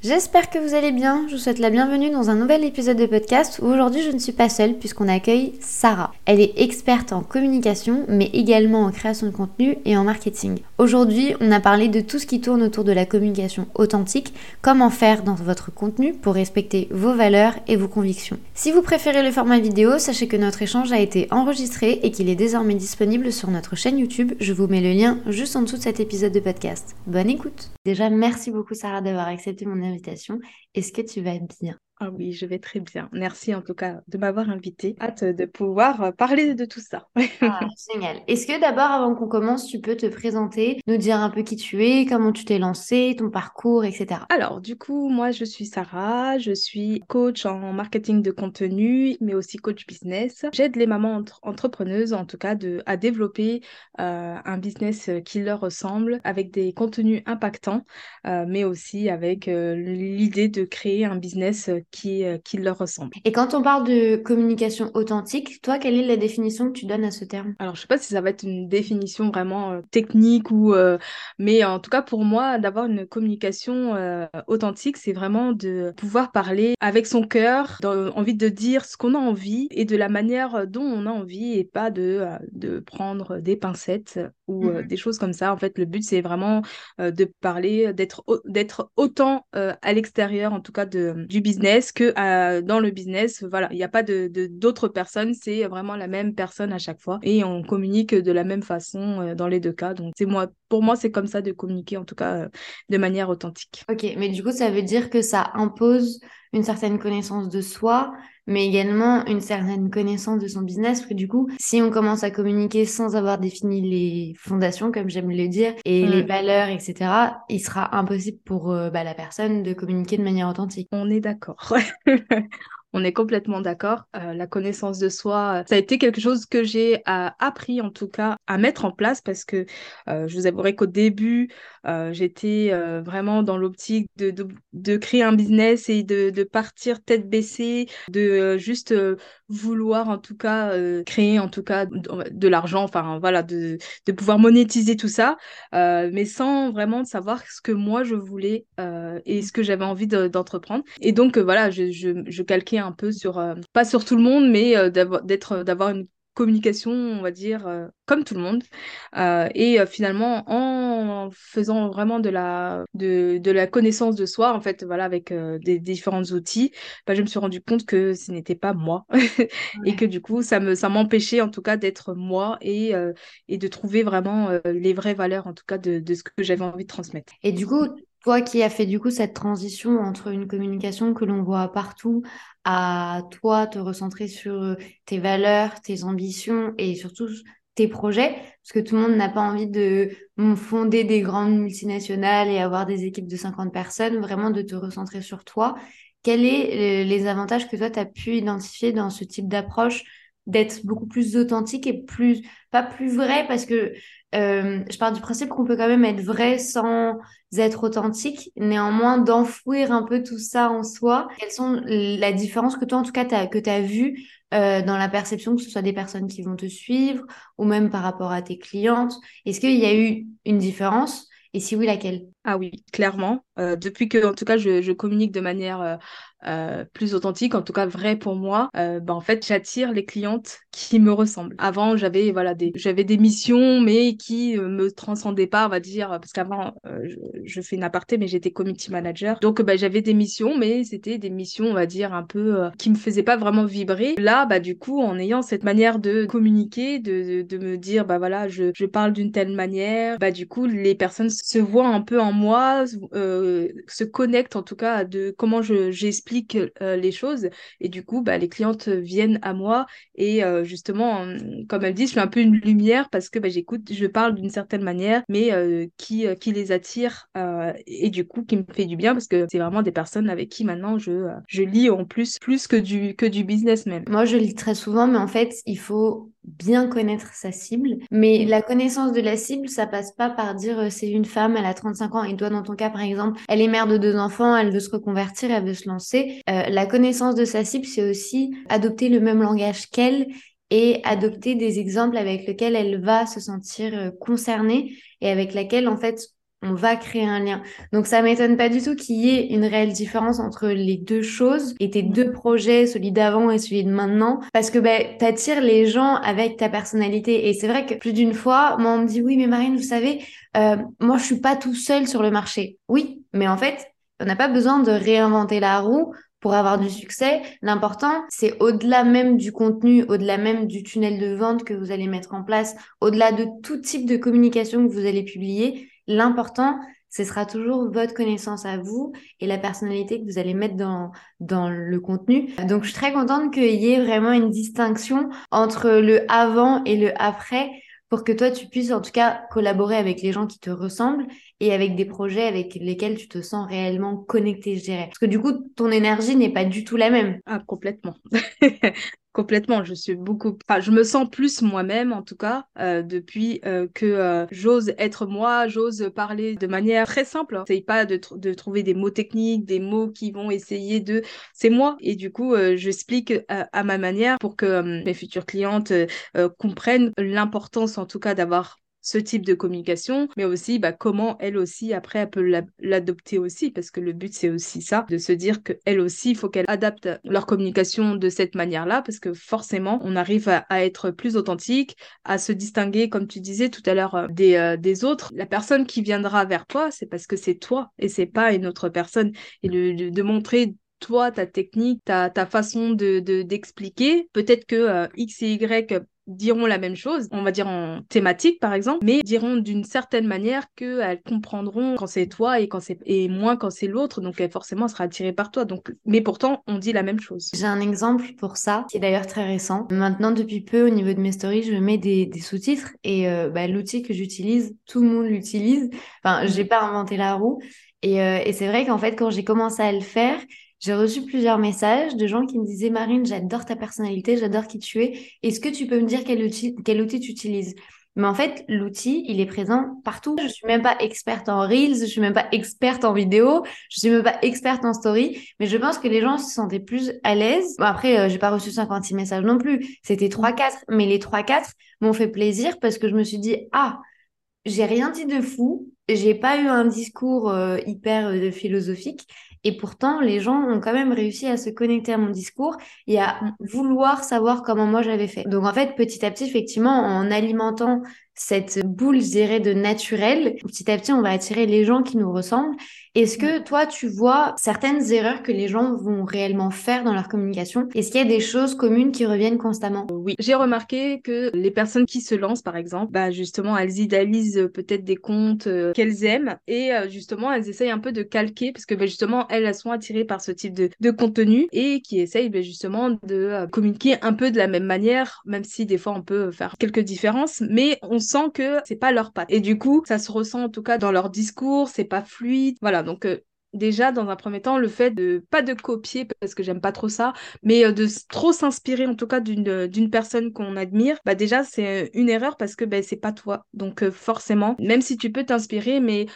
J'espère que vous allez bien, je vous souhaite la bienvenue dans un nouvel épisode de podcast où aujourd'hui je ne suis pas seule puisqu'on accueille Sarah. Elle est experte en communication mais également en création de contenu et en marketing. Aujourd'hui on a parlé de tout ce qui tourne autour de la communication authentique, comment faire dans votre contenu pour respecter vos valeurs et vos convictions. Si vous préférez le format vidéo, sachez que notre échange a été enregistré et qu'il est désormais disponible sur notre chaîne YouTube, je vous mets le lien juste en dessous de cet épisode de podcast. Bonne écoute Déjà merci beaucoup Sarah d'avoir accepté mon invitation. Est-ce que tu vas bien? Ah oui, je vais très bien. Merci en tout cas de m'avoir invité. Hâte de pouvoir euh, parler de tout ça. ah, génial. Est-ce que d'abord, avant qu'on commence, tu peux te présenter, nous dire un peu qui tu es, comment tu t'es lancé, ton parcours, etc. Alors, du coup, moi, je suis Sarah, je suis coach en marketing de contenu, mais aussi coach business. J'aide les mamans entrepreneuses, en tout cas, de, à développer euh, un business qui leur ressemble avec des contenus impactants, euh, mais aussi avec l'idée de créer un business qui, euh, qui leur ressemble. Et quand on parle de communication authentique, toi, quelle est la définition que tu donnes à ce terme? Alors, je sais pas si ça va être une définition vraiment euh, technique ou, euh, mais en tout cas pour moi, d'avoir une communication authentique, c'est vraiment de pouvoir parler avec son cœur, envie de dire ce qu'on a envie et de la manière dont on a envie et pas de, de prendre des pincettes ou mmh des choses comme ça. En fait, le but c'est vraiment de parler, d'être d'être autant à l'extérieur, en tout cas de, du business que euh, dans le business, il n'y a pas de d'autres personnes, c'est vraiment la même personne à chaque fois et on communique de la même façon euh, dans les deux cas. Donc c'est moi, pour moi, c'est comme ça de communiquer en tout cas euh, de manière authentique. Ok, mais du coup, ça veut dire que ça impose une certaine connaissance de soi, mais également une certaine connaissance de son business. Parce que du coup, si on commence à communiquer sans avoir défini les fondations, comme j'aime le dire, et les mm. valeurs, etc., il sera impossible pour euh, bah, la personne de communiquer de manière authentique. On est d'accord. On est complètement d'accord. Euh, la connaissance de soi, ça a été quelque chose que j'ai euh, appris en tout cas à mettre en place parce que je vous avouerai qu'au début, j'étais vraiment dans l'optique de, créer un business et de, partir tête baissée, de juste vouloir en tout cas euh, créer en tout cas de, l'argent, enfin voilà, de, pouvoir monétiser tout ça, euh, mais sans vraiment savoir ce que moi je voulais euh, et ce que j'avais envie d'entreprendre. et donc voilà, je, je, je, calquais un peu sur, pas sur tout le monde, mais d'être d'avoir une communication, on va dire, euh, comme tout le monde. Euh, et euh, finalement, en faisant vraiment de la, de, de, la connaissance de soi, en fait, voilà, avec des, différents outils, bah, je me suis rendu compte que ce n'était pas moi. et que du coup, ça me ça m'empêchait en tout cas d'être moi et, et de trouver vraiment les vraies valeurs, en tout cas, de, de ce que j'avais envie de transmettre. Et du coup, toi qui as fait du coup cette transition entre une communication que l'on voit partout à toi te recentrer sur euh, tes valeurs, tes ambitions et surtout tes projets, parce que tout le monde n'a pas envie de fonder des grandes multinationales et avoir des équipes de 50 personnes, vraiment de te recentrer sur toi. Quels sont euh, les avantages que toi, tu as pu identifier dans ce type d'approche d'être beaucoup plus authentique et plus, pas plus vrai, parce que euh, je pars du principe qu'on peut quand même être vrai sans être authentique, néanmoins d'enfouir un peu tout ça en soi. Quelles sont la différence que toi, en tout cas, as, que tu as vu euh, dans la perception, que ce soit des personnes qui vont te suivre ou même par rapport à tes clientes? Est-ce qu'il y a eu une différence? Et si oui, laquelle? Ah oui, clairement. Euh, depuis que, en tout cas, je, je communique de manière euh, plus authentique, en tout cas vrai pour moi, euh, bah, en fait, j'attire les clientes qui me ressemblent. Avant, j'avais voilà des j'avais des missions, mais qui euh, me transcendaient pas, on va dire, parce qu'avant, je, je, fais une aparté, mais j'étais community manager, donc bah, j'avais des missions, mais c'était des missions, on va dire, un peu qui me faisaient pas vraiment vibrer. Là, bah du coup, en ayant cette manière de communiquer, de, de, de me dire, bah voilà, je, je parle d'une telle manière, bah du coup, les personnes se voient un peu en moi, se connectent en tout cas de comment je j'explique euh, les choses et du coup bah, les clientes viennent à moi et euh, justement comme elle dit je suis un peu une lumière parce que bah, j'écoute je parle d'une certaine manière mais euh, qui, qui les attire et du coup qui me fait du bien parce que c'est vraiment des personnes avec qui maintenant je, je lis en plus plus que du, que du business même. Moi je lis très souvent mais en fait il faut bien connaître sa cible. Mais la connaissance de la cible, ça passe pas par dire euh, c'est une femme, elle a 35 ans et toi dans ton cas par exemple, elle est mère de deux enfants, elle veut se reconvertir, elle veut se lancer. Euh, la connaissance de sa cible, c'est aussi adopter le même langage qu'elle et adopter des exemples avec lesquels elle va se sentir euh, concernée et avec laquelle en fait on va créer un lien. Donc ça m'étonne pas du tout qu'il y ait une réelle différence entre les deux choses et tes deux projets, celui d'avant et celui de maintenant, parce que ben t'attires les gens avec ta personnalité. Et c'est vrai que plus d'une fois, moi on me dit oui mais Marine, vous savez, euh, moi je suis pas tout seul sur le marché. Oui, mais en fait, on n'a pas besoin de réinventer la roue pour avoir du succès. L'important, c'est au-delà même du contenu, au-delà même du tunnel de vente que vous allez mettre en place, au-delà de tout type de communication que vous allez publier, L'important, ce sera toujours votre connaissance à vous et la personnalité que vous allez mettre dans, dans le contenu. Donc, je suis très contente qu'il y ait vraiment une distinction entre le avant et le après pour que toi, tu puisses en tout cas collaborer avec les gens qui te ressemblent et avec des projets avec lesquels tu te sens réellement connecté, je dirais. Parce que du coup, ton énergie n'est pas du tout la même. Ah, complètement. complètement. Je suis beaucoup, enfin, je me sens plus moi-même en tout cas euh, depuis euh, que euh, j'ose être moi, j'ose parler de manière très simple. J'essaye pas de, de, trouver des mots techniques, des mots qui vont essayer de. C'est moi et du coup, j'explique à ma manière pour que mes futures clientes comprennent l'importance en tout cas d'avoir ce type de communication, mais aussi bah, comment elle aussi, après, elle peut l'adopter aussi, parce que le but, c'est aussi ça, de se dire qu'elle aussi, il faut qu'elle adapte leur communication de cette manière-là, parce que forcément, on arrive à, être plus authentique, à se distinguer, comme tu disais tout à l'heure, euh, des, euh, des autres. La personne qui viendra vers toi, c'est parce que c'est toi et c'est pas une autre personne. Et de montrer toi, ta technique, ta, ta façon de d'expliquer. Peut-être que euh, X et Y diront la même chose, on va dire en thématique par exemple, mais diront d'une certaine manière qu'elles comprendront quand c'est toi et quand c'est et moins quand c'est l'autre, donc elle forcément sera attirée par toi. Donc, mais pourtant on dit la même chose. J'ai un exemple pour ça qui est d'ailleurs très récent. Maintenant depuis peu au niveau de mes stories, je mets des, sous-titres et euh, bah, l'outil que j'utilise, tout le monde l'utilise. Enfin, j'ai pas inventé la roue. Et, euh, et c'est vrai qu'en fait, quand j'ai commencé à le faire, j'ai reçu plusieurs messages de gens qui me disaient Marine, j'adore ta personnalité, j'adore qui tu es. Est-ce que tu peux me dire quel outil, quel outil tu utilises? Mais en fait, l'outil, il est présent partout. Je suis même pas experte en Reels, je suis même pas experte en vidéo, je suis même pas experte en story, mais je pense que les gens se sentaient plus à l'aise. Après, euh, j'ai pas reçu 56 messages non plus, c'était 3-4, mais les 3-4 m'ont fait plaisir parce que je me suis dit, ah, j'ai rien dit de fou, j'ai pas eu un discours euh, hyper euh, philosophique, et pourtant, les gens ont quand même réussi à se connecter à mon discours et à vouloir savoir comment moi j'avais fait. Donc en fait, petit à petit, effectivement, en alimentant cette boule, je dirais, de naturel, petit à petit, on va attirer les gens qui nous ressemblent. Est-ce que toi, tu vois certaines erreurs que les gens vont réellement faire dans leur communication? Est-ce qu'il y a des choses communes qui reviennent constamment? Oui, j'ai remarqué que les personnes qui se lancent, par exemple, bah justement, elles idéalisent peut-être des comptes euh, qu'elles aiment et euh, justement, elles essayent un peu de calquer parce que bah, justement, elles, elles sont attirées par ce type de, de contenu et qui essayent bah, justement de euh, communiquer un peu de la même manière, même si des fois on peut faire quelques différences, mais on sent que c'est pas leur patte. Et du coup, ça se ressent en tout cas dans leur discours, c'est pas fluide. Voilà, donc euh, déjà dans un premier temps le fait de pas de copier parce que j'aime pas trop ça mais euh, de trop s'inspirer en tout cas d'une euh, d'une personne qu'on admire bah déjà c'est une erreur parce que ben c'est pas toi. Donc forcément même si tu peux t'inspirer mais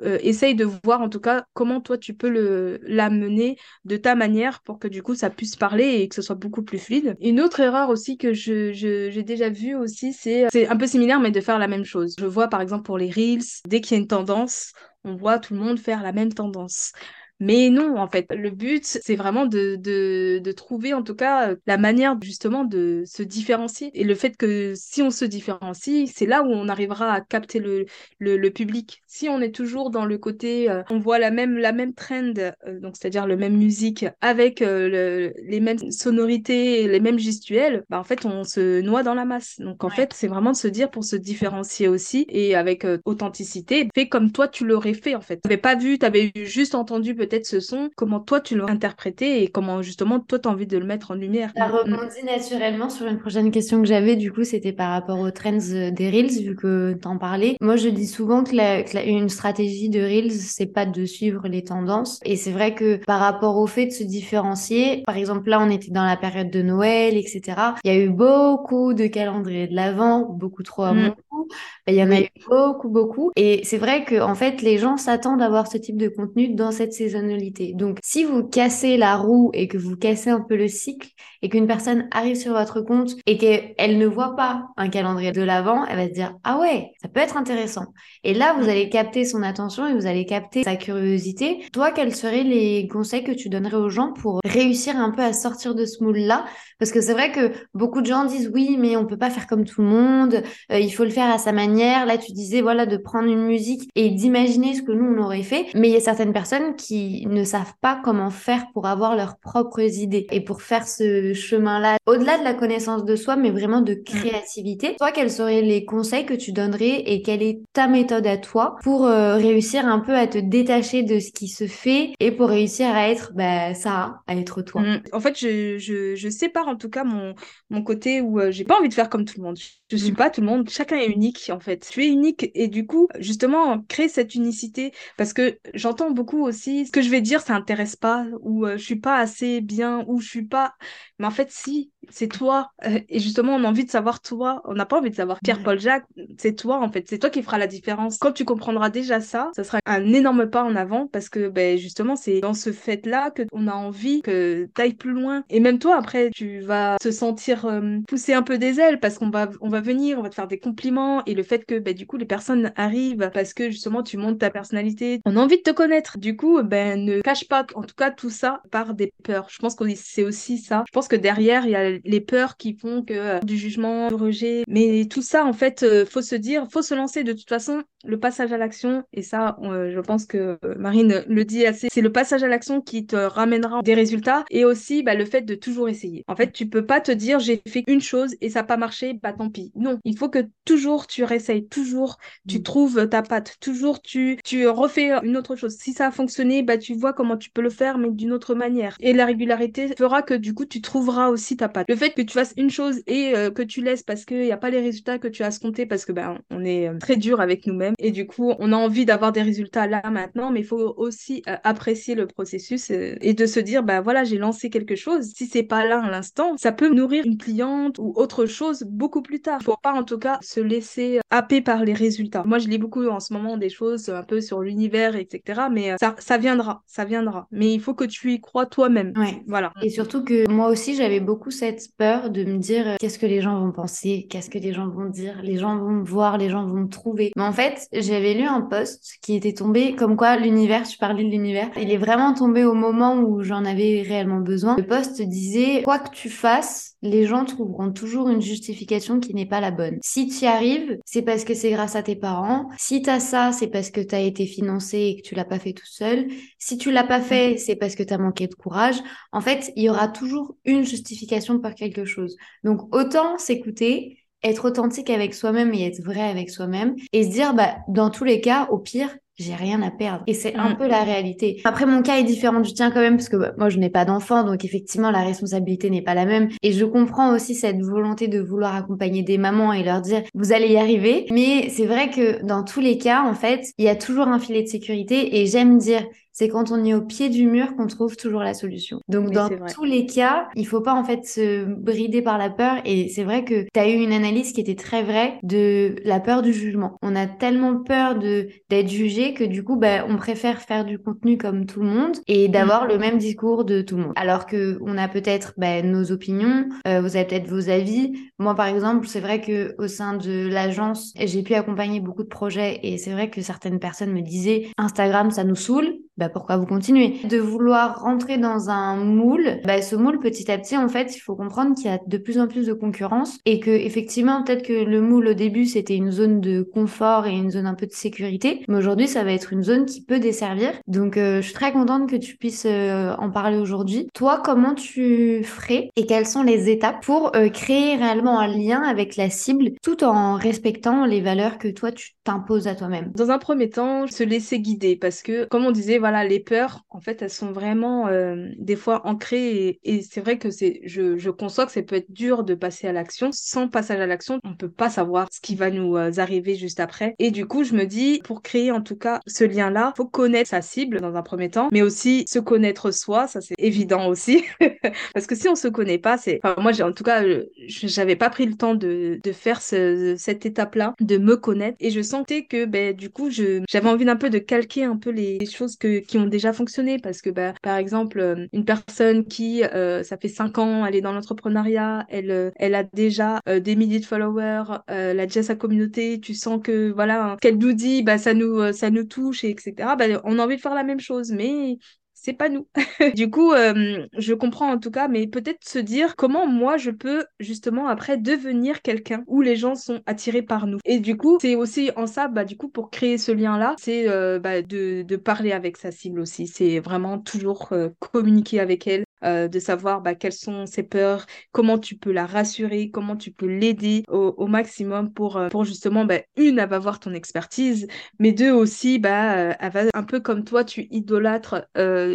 essaye de voir en tout cas comment toi tu peux le l'amener de ta manière pour que du coup ça puisse parler et que ce soit beaucoup plus fluide. Une autre erreur aussi que je j'ai déjà vu aussi c'est c'est un peu similaire mais de faire la même chose. Je vois par exemple pour les reels dès qu'il y a une tendance on voit tout le monde faire la même tendance. Mais non, en fait, le but, c'est vraiment de, de, trouver en tout cas euh, la manière justement de se différencier. Et le fait que si on se différencie, c'est là où on arrivera à capter le, le, public. Si on est toujours dans le côté, euh, on voit la même, la même trend, euh, donc c'est-à-dire le même musique avec les mêmes sonorités, les mêmes gestuels, bah, en fait, on se noie dans la masse. Donc en fait, c'est vraiment de se dire pour se différencier aussi et avec authenticité, fais comme toi tu l'aurais fait en fait. Tu n'avais pas vu, tu avais juste entendu peut-être ce son, comment toi tu l'as interprété et comment justement toi tu as envie de le mettre en lumière. Ça rebondit naturellement sur une prochaine question que j'avais, du coup, c'était par rapport aux trends des Reels, vu que tu en parlais. Moi, je dis souvent que, la, une stratégie de Reels, c'est pas de suivre les tendances. Et c'est vrai que par rapport au fait de se différencier, par exemple, là, on était dans la période de Noël, etc. Il y a eu beaucoup de calendriers de l'Avent, beaucoup trop à mon goût. Il y en a eu beaucoup, beaucoup. Et c'est vrai que, en fait, les gens s'attendent à voir ce type de contenu dans cette saisonnalité. Donc, si vous cassez la roue et que vous cassez un peu le cycle et qu'une personne arrive sur votre compte et qu'elle ne voit pas un calendrier de l'Avent, elle va se dire, ah ouais, ça peut être intéressant. Et là, vous allez capter son attention et vous allez capter sa curiosité. Toi, quels seraient les conseils que tu donnerais aux gens pour réussir un peu à sortir de ce moule-là? Parce que c'est vrai que beaucoup de gens disent oui, mais on peut pas faire comme tout le monde, euh, il faut le faire à sa manière. Là, tu disais voilà de prendre une musique et d'imaginer ce que nous on aurait fait, mais il y a certaines personnes qui ne savent pas comment faire pour avoir leurs propres idées et pour faire ce chemin-là au-delà de la connaissance de soi, mais vraiment de mm. créativité. Toi, quels seraient les conseils que tu donnerais et quelle est ta méthode à toi pour euh, réussir un peu à te détacher de ce qui se fait et pour réussir à être bah, ça, à être toi? Mm. En fait, je, je, je sépare en tout cas mon, mon côté où euh, j'ai pas envie de faire comme tout le monde. Je suis mm. pas tout le monde. Chacun est unique en fait. Tu es unique et du coup, justement, créer cette unicité parce que j'entends beaucoup aussi ce que je vais dire, ça intéresse pas ou euh, je suis pas assez bien ou je suis pas. Mais en fait, si c'est toi euh, et justement, on a envie de savoir toi. On n'a pas envie de savoir Pierre-Paul Jacques. C'est toi en fait. C'est toi qui fera la différence. Quand tu comprendras déjà ça, ça sera un énorme pas en avant parce que ben, justement, c'est dans ce fait là que on a envie que tu ailles plus loin. Et même toi, après, tu vas te sentir pousser un peu des ailes parce qu'on va, on va venir, on va te faire des compliments et le fait que ben, du coup les personnes arrivent parce que justement tu montes ta personnalité, on a envie de te connaître. Du coup, ben ne cache pas en tout cas tout ça par des peurs. Je pense que c'est aussi ça. Je pense que derrière il y a les peurs qui font que euh, du jugement, du rejet, mais tout ça en fait, euh, faut se dire, faut se lancer de toute façon le passage à l'action, et ça, je pense que euh, Marine le dit assez, c'est le passage à l'action qui te ramènera des résultats, et aussi bah, le fait de toujours essayer. En fait, tu peux pas te dire j'ai fait une chose et ça n'a pas marché, bah tant pis. Non, il faut que toujours tu réessayes, toujours tu mm. trouves ta patte, toujours tu, tu refais une autre chose. Si ça a fonctionné, bah tu vois comment tu peux le faire, mais d'une autre manière. Et la régularité fera que du coup tu trouveras aussi ta patte. Le fait que tu fasses une chose et euh, que tu laisses parce qu'il n'y a pas les résultats que tu as escomptés, parce que bah, on est euh, très dur avec nous-mêmes et du coup, on a envie d'avoir des résultats là maintenant, mais il faut aussi euh, apprécier le processus euh, et de se dire, bah voilà, j'ai lancé quelque chose. Si c'est pas là à l'instant, ça peut nourrir une cliente ou autre chose beaucoup plus tard. Faut pas en tout cas se laisser happer par les résultats. Moi, je lis beaucoup en ce moment des choses un peu sur l'univers, etc. Mais ça, ça viendra, ça viendra. Mais il faut que tu y crois toi-même. Ouais. Voilà. Et surtout que moi j'avais beaucoup cette peur de me dire, qu'est-ce que les gens vont penser, qu'est-ce que les gens vont dire, les gens vont me voir, les gens vont me trouver. Mais en fait, j'avais lu un post qui était tombé comme quoi l'univers, je parlais de l'univers, il est vraiment tombé au moment où j'en avais réellement besoin. Le post disait quoi que tu fasses, les gens trouveront toujours une justification qui n'est pas la bonne. Si tu y arrives, c'est parce que c'est grâce à tes parents. Si tu as ça, c'est parce que tu as été financé et que tu l'as pas fait tout seul. Si tu l'as pas fait, c'est parce que tu as manqué de courage. En fait, il y aura toujours une justification par quelque chose. Donc autant s'écouter être authentique avec soi-même et être vrai avec soi-même et se dire bah dans tous les cas au pire j'ai rien à perdre. Et c'est un mm. peu la réalité. Après, mon cas est différent du tien quand même, parce que bah, moi, je n'ai pas d'enfant, donc effectivement, la responsabilité n'est pas la même. Et je comprends aussi cette volonté de vouloir accompagner des mamans et leur dire, vous allez y arriver. Mais c'est vrai que dans tous les cas, en fait, il y a toujours un filet de sécurité. Et j'aime dire, c'est quand on est au pied du mur qu'on trouve toujours la solution. Donc dans tous les cas, il faut pas en fait se brider par la peur et c'est vrai que tu as eu une analyse qui était très vraie de la peur du jugement. On a tellement peur de d'être jugé que du coup bah, on préfère faire du contenu comme tout le monde et d'avoir le même discours de tout le monde. Alors que on a peut-être bah, nos opinions, euh, vous avez peut-être vos avis. Moi par exemple, c'est vrai que au sein de l'agence, j'ai pu accompagner beaucoup de projets et c'est vrai que certaines personnes me disaient Instagram ça nous saoule bah pourquoi vous continuez? De vouloir rentrer dans un moule, bah ce moule petit à petit en fait, il faut comprendre qu'il y a de plus en plus de concurrence et que effectivement peut-être que le moule au début c'était une zone de confort et une zone un peu de sécurité, mais aujourd'hui ça va être une zone qui peut desservir. Donc euh, je suis très contente que tu puisses euh, en parler aujourd'hui. Toi, comment tu ferais et quelles sont les étapes pour euh, créer réellement un lien avec la cible tout en respectant les valeurs que toi tu t'imposes à toi-même? Dans un premier temps, se laisser guider parce que comme on disait voilà, les peurs, en fait, elles sont vraiment euh, des fois ancrées et, c'est vrai que c'est, je, je conçois que ça peut être dur de passer à l'action. Sans passage à l'action, on peut pas savoir ce qui va nous euh, arriver juste après. Et du coup, je me dis, pour créer en tout cas ce lien-là, faut connaître sa cible dans un premier temps, mais aussi se connaître soi, ça c'est évident aussi. Parce que si on se connaît pas, c'est, moi, j'ai en tout cas, j'avais pas pris le temps de, faire ce, cette étape-là, de me connaître. Et je sentais que, ben, du coup, j'avais envie d'un peu de calquer un peu les, choses que, qui ont déjà fonctionné. Parce que, ben, par exemple, euh, une personne qui, euh, ça fait cinq ans, elle est dans l'entrepreneuriat, elle, euh, elle a déjà des milliers de followers, elle a déjà sa communauté, tu sens que, voilà, qu'elle nous dit, bah, ça nous, ça nous touche, et etc. Ben, on a envie de faire la même chose, mais c'est pas nous. du coup, euh, je comprends en tout cas, mais peut-être se dire comment moi je peux justement après devenir quelqu'un où les gens sont attirés par nous. Et du coup, c'est aussi en ça, bah du coup, pour créer ce lien-là, c'est euh, bah, de, parler avec sa cible aussi. C'est vraiment toujours euh, communiquer avec elle, euh, de savoir bah, quelles sont ses peurs, comment tu peux la rassurer, comment tu peux l'aider au, maximum pour, euh, pour justement, bah, une, elle va voir ton expertise, mais deux aussi, bah, euh, elle va, un peu comme toi, tu idolâtres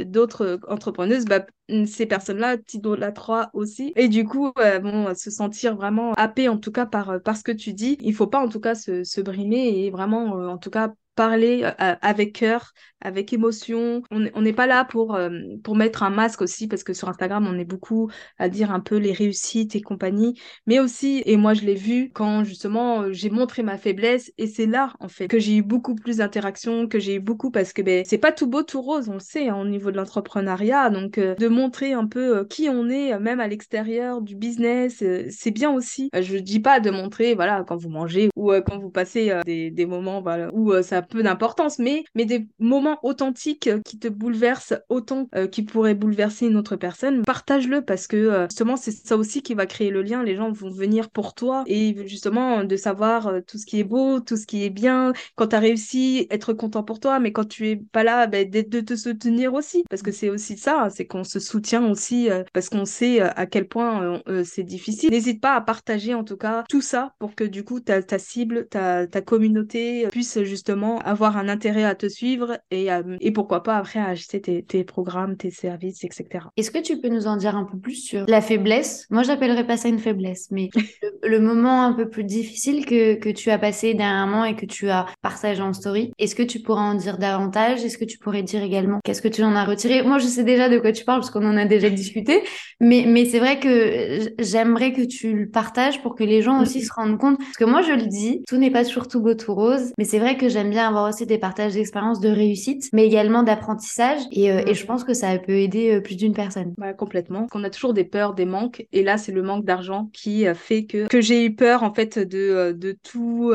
d'autres entrepreneuses, bah, ces personnes-là t'idolâtrent aussi. Et du coup, bon, se sentir vraiment happé en tout cas par, ce que tu dis. Il faut pas en tout cas se, brimer et vraiment, en tout cas, parler euh, avec cœur, avec émotion. On n'est pas là pour, euh, pour mettre un masque aussi, parce que sur Instagram, on est beaucoup à dire un peu les réussites et compagnie. Mais aussi, et moi je l'ai vu quand justement euh, j'ai montré ma faiblesse, et c'est là en fait que j'ai eu beaucoup plus d'interactions, que j'ai eu beaucoup, parce que ben, c'est pas tout beau, tout rose, on le sait, hein, au niveau de l'entrepreneuriat. Donc de montrer un peu qui on est, même à l'extérieur du business, c'est bien aussi. je dis pas de montrer, voilà, quand vous mangez ou quand vous passez des, des moments voilà, où ça peu d'importance, mais, mais des moments authentiques euh, qui te bouleversent autant euh, qui pourraient bouleverser une autre personne, partage-le parce que euh, justement c'est ça aussi qui va créer le lien. Les gens vont venir pour toi et justement de savoir tout ce qui est beau, tout ce qui est bien, quand tu as réussi, être content pour toi, mais quand tu es pas là, ben, de, te soutenir aussi parce que c'est aussi ça, hein, c'est qu'on se soutient aussi parce qu'on sait à quel point c'est difficile. N'hésite pas à partager en tout cas tout ça pour que du coup ta, cible, ta, ta communauté puisse justement avoir un intérêt à te suivre euh, et pourquoi pas après acheter tes, tes programmes, tes services, etc. Est-ce que tu peux nous en dire un peu plus sur la faiblesse? Moi, j'appellerais pas ça une faiblesse, mais le, moment un peu plus difficile que, que tu as passé dernièrement et que tu as partagé en story, est-ce que tu pourrais en dire davantage? Est-ce que tu pourrais dire également qu'est-ce que tu en as retiré? Moi, je sais déjà de quoi tu parles parce qu'on en a déjà discuté, mais, mais c'est vrai que j'aimerais que tu le partages pour que les gens aussi se rendent compte. Parce que moi, je le dis, tout n'est pas toujours tout beau, tout rose, mais c'est vrai que j'aime bien avoir aussi des partages d'expériences de réussite, mais également d'apprentissage. Et, euh, et, je pense que ça peut aider euh, plus d'une personne. Ouais, complètement. On a toujours des peurs, des manques. Et là, c'est le manque d'argent qui fait que, que j'ai eu peur, en fait, de, euh, de tout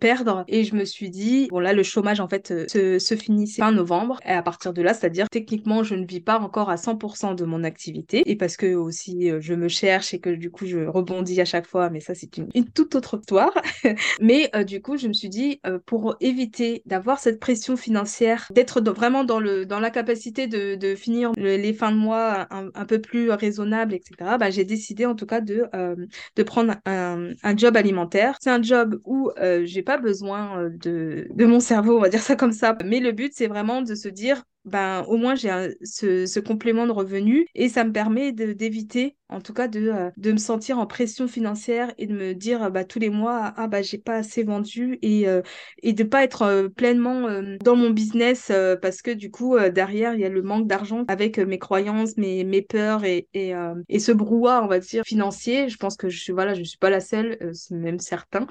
perdre. Et je me suis dit, bon, là, le chômage, en fait, se, se finissait fin novembre. Et à partir de là, c'est-à-dire, techniquement, je ne vis pas encore à 100% de mon activité. Et parce que aussi, je me cherche et que du coup, je rebondis à chaque fois. Mais ça, c'est une, une toute autre histoire. mais du coup, je me suis dit, pour éviter d'avoir cette pression financière, d'être vraiment dans, le, dans la capacité de, de finir les fins de mois un, peu plus raisonnables, etc., bah, j'ai décidé en tout cas de, euh, de prendre un, un, job alimentaire. C'est un job où euh, j'ai pas besoin euh, de, de mon cerveau, on va dire ça comme ça. Mais le but, c'est vraiment de se dire, ben, au moins j'ai ce, ce, complément de revenu et ça me permet d'éviter en tout cas de, euh, de me sentir en pression financière et de me dire bah, tous les mois ah bah j'ai pas assez vendu et, euh, et de pas être euh, pleinement dans mon business parce que du coup derrière il y a le manque d'argent avec mes croyances mes, mes peurs et, et, et ce brouhaha on va dire financier. Je pense que je suis voilà je suis pas la seule c'est même certain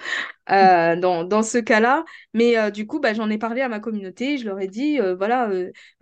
dans, dans ce cas-là. Mais du coup bah, j'en ai parlé à ma communauté je leur ai dit voilà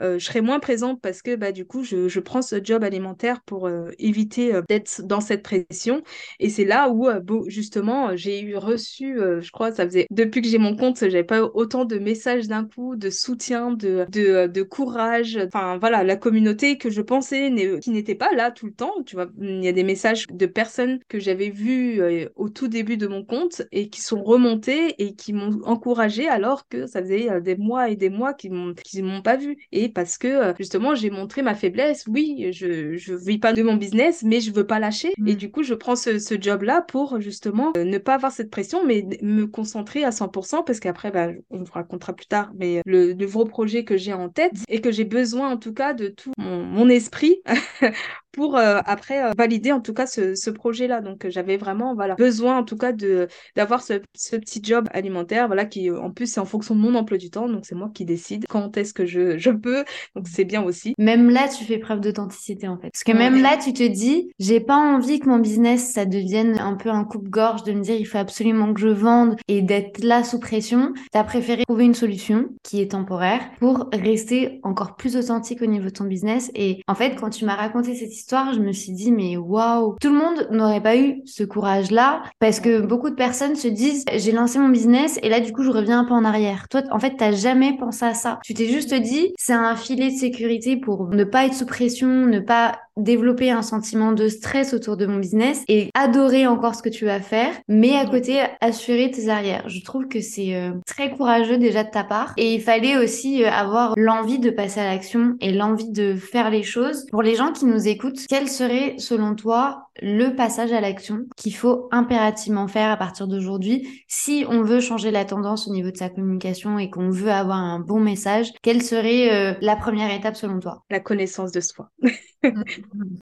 je serai moins présente parce que bah, du coup je, je prends ce job alimentaire pour éviter d'être dans cette pression. Et c'est là où, euh, justement, j'ai eu reçu, euh, je crois, ça faisait depuis que j'ai mon compte, j'avais pas autant de messages d'un coup, de soutien, de, de, euh, de, courage. Enfin, voilà, la communauté que je pensais qui n'était pas là tout le temps. Tu vois, il y a des messages de personnes que j'avais vues au tout début de mon compte et qui sont remontées et qui m'ont encouragé alors que ça faisait des mois et des mois qu'ils m'ont qu'ils m'ont pas vu. Parce que justement, j'ai montré ma faiblesse. Oui, je, je vis pas de mon business, mais je veux pas lâcher. Et mm. du coup, je prends ce, ce job-là pour justement ne pas avoir cette pression, mais me concentrer à 100% parce qu'après, bah, on vous racontera plus tard, mais le, nouveau projet que j'ai en tête et que j'ai besoin en tout cas de tout mon, mon esprit pour euh, après euh, valider en tout cas ce, ce projet-là. Donc j'avais vraiment voilà besoin en tout cas de d'avoir ce, ce, petit job alimentaire voilà qui en plus c'est en fonction de mon emploi du temps donc c'est moi qui décide quand est-ce que je, je peux donc c'est bien aussi. Même là tu fais preuve d'authenticité en fait parce que même là tu te dis j'ai pas envie que mon business ça devienne un peu un coupe-gorge de me dire il faut absolument que je vende et d'être là sous pression. Tu as préféré trouver une solution qui est temporaire pour rester encore plus authentique au niveau de ton business et en fait quand tu m'as raconté cette histoire, je me suis dit, mais waouh, tout le monde n'aurait pas eu ce courage-là parce que beaucoup de personnes se disent, j'ai lancé mon business et là, du coup, je reviens un peu en arrière. Toi, en fait, t'as jamais pensé à ça. Tu t'es juste dit, c'est un filet de sécurité pour ne pas être sous pression, ne pas développer un sentiment de stress autour de mon business et adorer encore ce que tu vas faire, mais à côté assurer tes arrières. Je trouve que c'est euh, très courageux déjà de ta part et il fallait aussi euh, avoir l'envie de passer à l'action et l'envie de faire les choses. Pour les gens qui nous écoutent, quel serait selon toi le passage à l'action qu'il faut impérativement faire à partir d'aujourd'hui si on veut changer la tendance au niveau de sa communication et qu'on veut avoir un bon message? Quelle serait euh, la première étape selon toi? La connaissance de soi.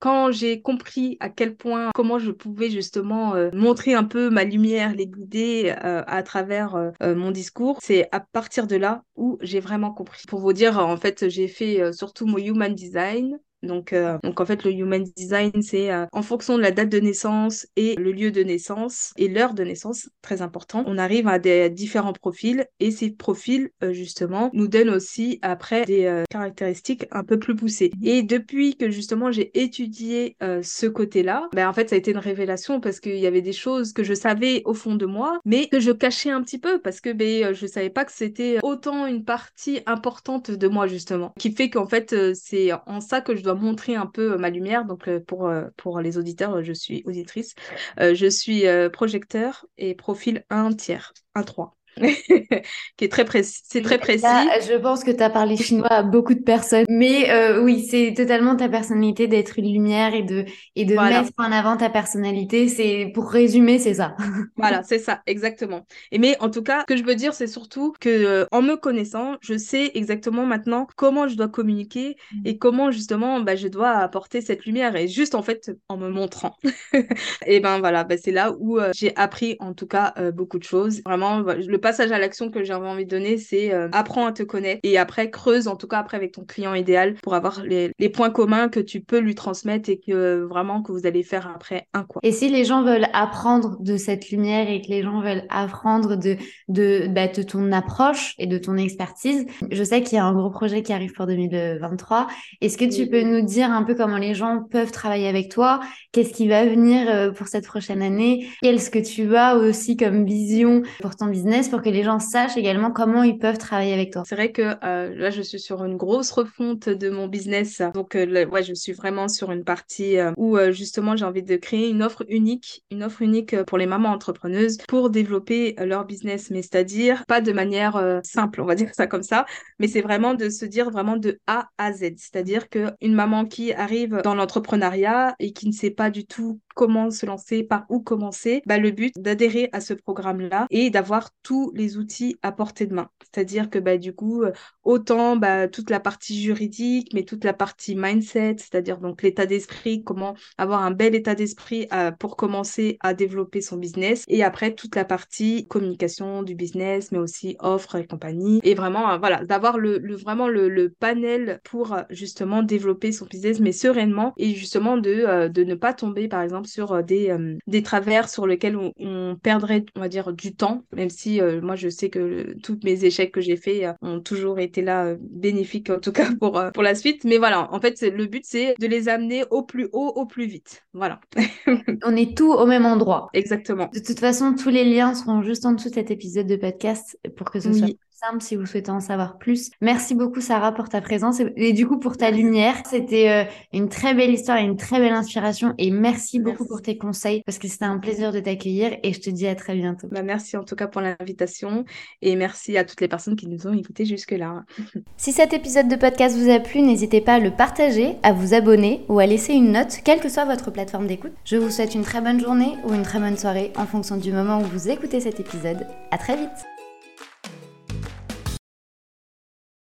Quand j'ai compris à quel point, comment je pouvais justement euh, montrer un peu ma lumière, les guider euh, à travers mon discours, c'est à partir de là où j'ai vraiment compris. Pour vous dire, en fait, j'ai fait surtout mon human design, donc, euh, donc en fait, le human design, c'est euh, en fonction de la date de naissance et le lieu de naissance et l'heure de naissance, très important. On arrive à des différents profils et ces profils, euh, justement, nous donnent aussi après des caractéristiques un peu plus poussées. Et depuis que justement j'ai étudié ce côté-là, ben en fait, ça a été une révélation parce qu'il y avait des choses que je savais au fond de moi, mais que je cachais un petit peu parce que ben, je savais pas que c'était autant une partie importante de moi, justement, qui fait qu'en fait, c'est en ça que je dois montrer un peu euh, ma lumière. Donc, euh, pour, euh, pour les auditeurs, je suis auditrice. je suis projecteur et profil 1 tiers, 1 3. qui est très précis. C'est très précis. je pense que tu as parlé chinois à beaucoup de personnes. Mais euh, oui, c'est totalement ta personnalité d'être une lumière et de, et de mettre en avant ta personnalité. C'est Pour résumer, c'est ça. voilà, c'est ça, exactement. Et mais en tout cas, ce que je veux dire, c'est surtout que euh, en me connaissant, je sais exactement maintenant comment je dois communiquer mmh. et comment justement bah, je dois apporter cette lumière. Et juste en fait, en me montrant. et ben voilà, bah, c'est là où euh, j'ai appris en tout cas beaucoup de choses. Vraiment, le passage à l'action que j'avais envie de donner, c'est euh, apprends à te connaître et après creuse, en tout cas après avec ton client idéal pour avoir les, points communs que tu peux lui transmettre et que vraiment que vous allez faire après un quoi. Et si les gens veulent apprendre de cette lumière et que les gens veulent apprendre de, de, bah, de ton approche et de ton expertise, je sais qu'il y a un gros projet qui arrive pour 2023. Est-ce que tu peux nous dire un peu comment les gens peuvent travailler avec toi? Qu'est-ce qui va venir euh, pour cette prochaine année? Qu'est-ce que tu as aussi comme vision pour ton business? Pour que les gens sachent également comment ils peuvent travailler avec toi. C'est vrai que euh, là, je suis sur une grosse refonte de mon business. Donc, euh, ouais, je suis vraiment sur une partie euh, où justement, j'ai envie de créer une offre unique, une offre unique pour les mamans entrepreneuses pour développer leur business. Mais c'est-à-dire pas de manière simple, on va dire ça comme ça, mais c'est vraiment de se dire vraiment de A à Z. C'est-à-dire que une maman qui arrive dans l'entrepreneuriat et qui ne sait pas du tout comment se lancer, par où commencer, bah, le but d'adhérer à ce programme-là et d'avoir tous les outils à portée de main. C'est-à-dire que bah, du coup, euh, autant bah, toute la partie juridique, mais toute la partie mindset, c'est-à-dire donc l'état d'esprit, comment avoir un bel état d'esprit euh, pour commencer à développer son business. Et après, toute la partie communication du business, mais aussi offre et compagnie. Et vraiment, euh, voilà, d'avoir le, vraiment le, panel pour justement développer son business, mais sereinement et justement de, de ne pas tomber, par exemple, sur euh, des, euh, des travers sur lesquels on, perdrait, on va dire, du temps, même si euh, moi je sais que tous mes échecs que j'ai faits ont toujours été là bénéfiques, en tout cas pour, pour la suite. Mais voilà, en fait, le but c'est de les amener au plus haut, au plus vite. Voilà. on est tous au même endroit. Exactement. De toute façon, tous les liens seront juste en dessous de cet épisode de podcast pour que ce soit simple si vous souhaitez en savoir plus. Merci beaucoup Sarah pour ta présence et, du coup pour ta lumière. C'était euh, une très belle histoire et une très belle inspiration et merci beaucoup pour tes conseils parce que c'était un plaisir de t'accueillir et je te dis à très bientôt. Bah, merci en tout cas pour l'invitation et merci à toutes les personnes qui nous ont écoutés jusque-là. si cet épisode de podcast vous a plu, n'hésitez pas à le partager, à vous abonner ou à laisser une note, quelle que soit votre plateforme d'écoute. Je vous souhaite une très bonne journée ou une très bonne soirée en fonction du moment où vous écoutez cet épisode. À très vite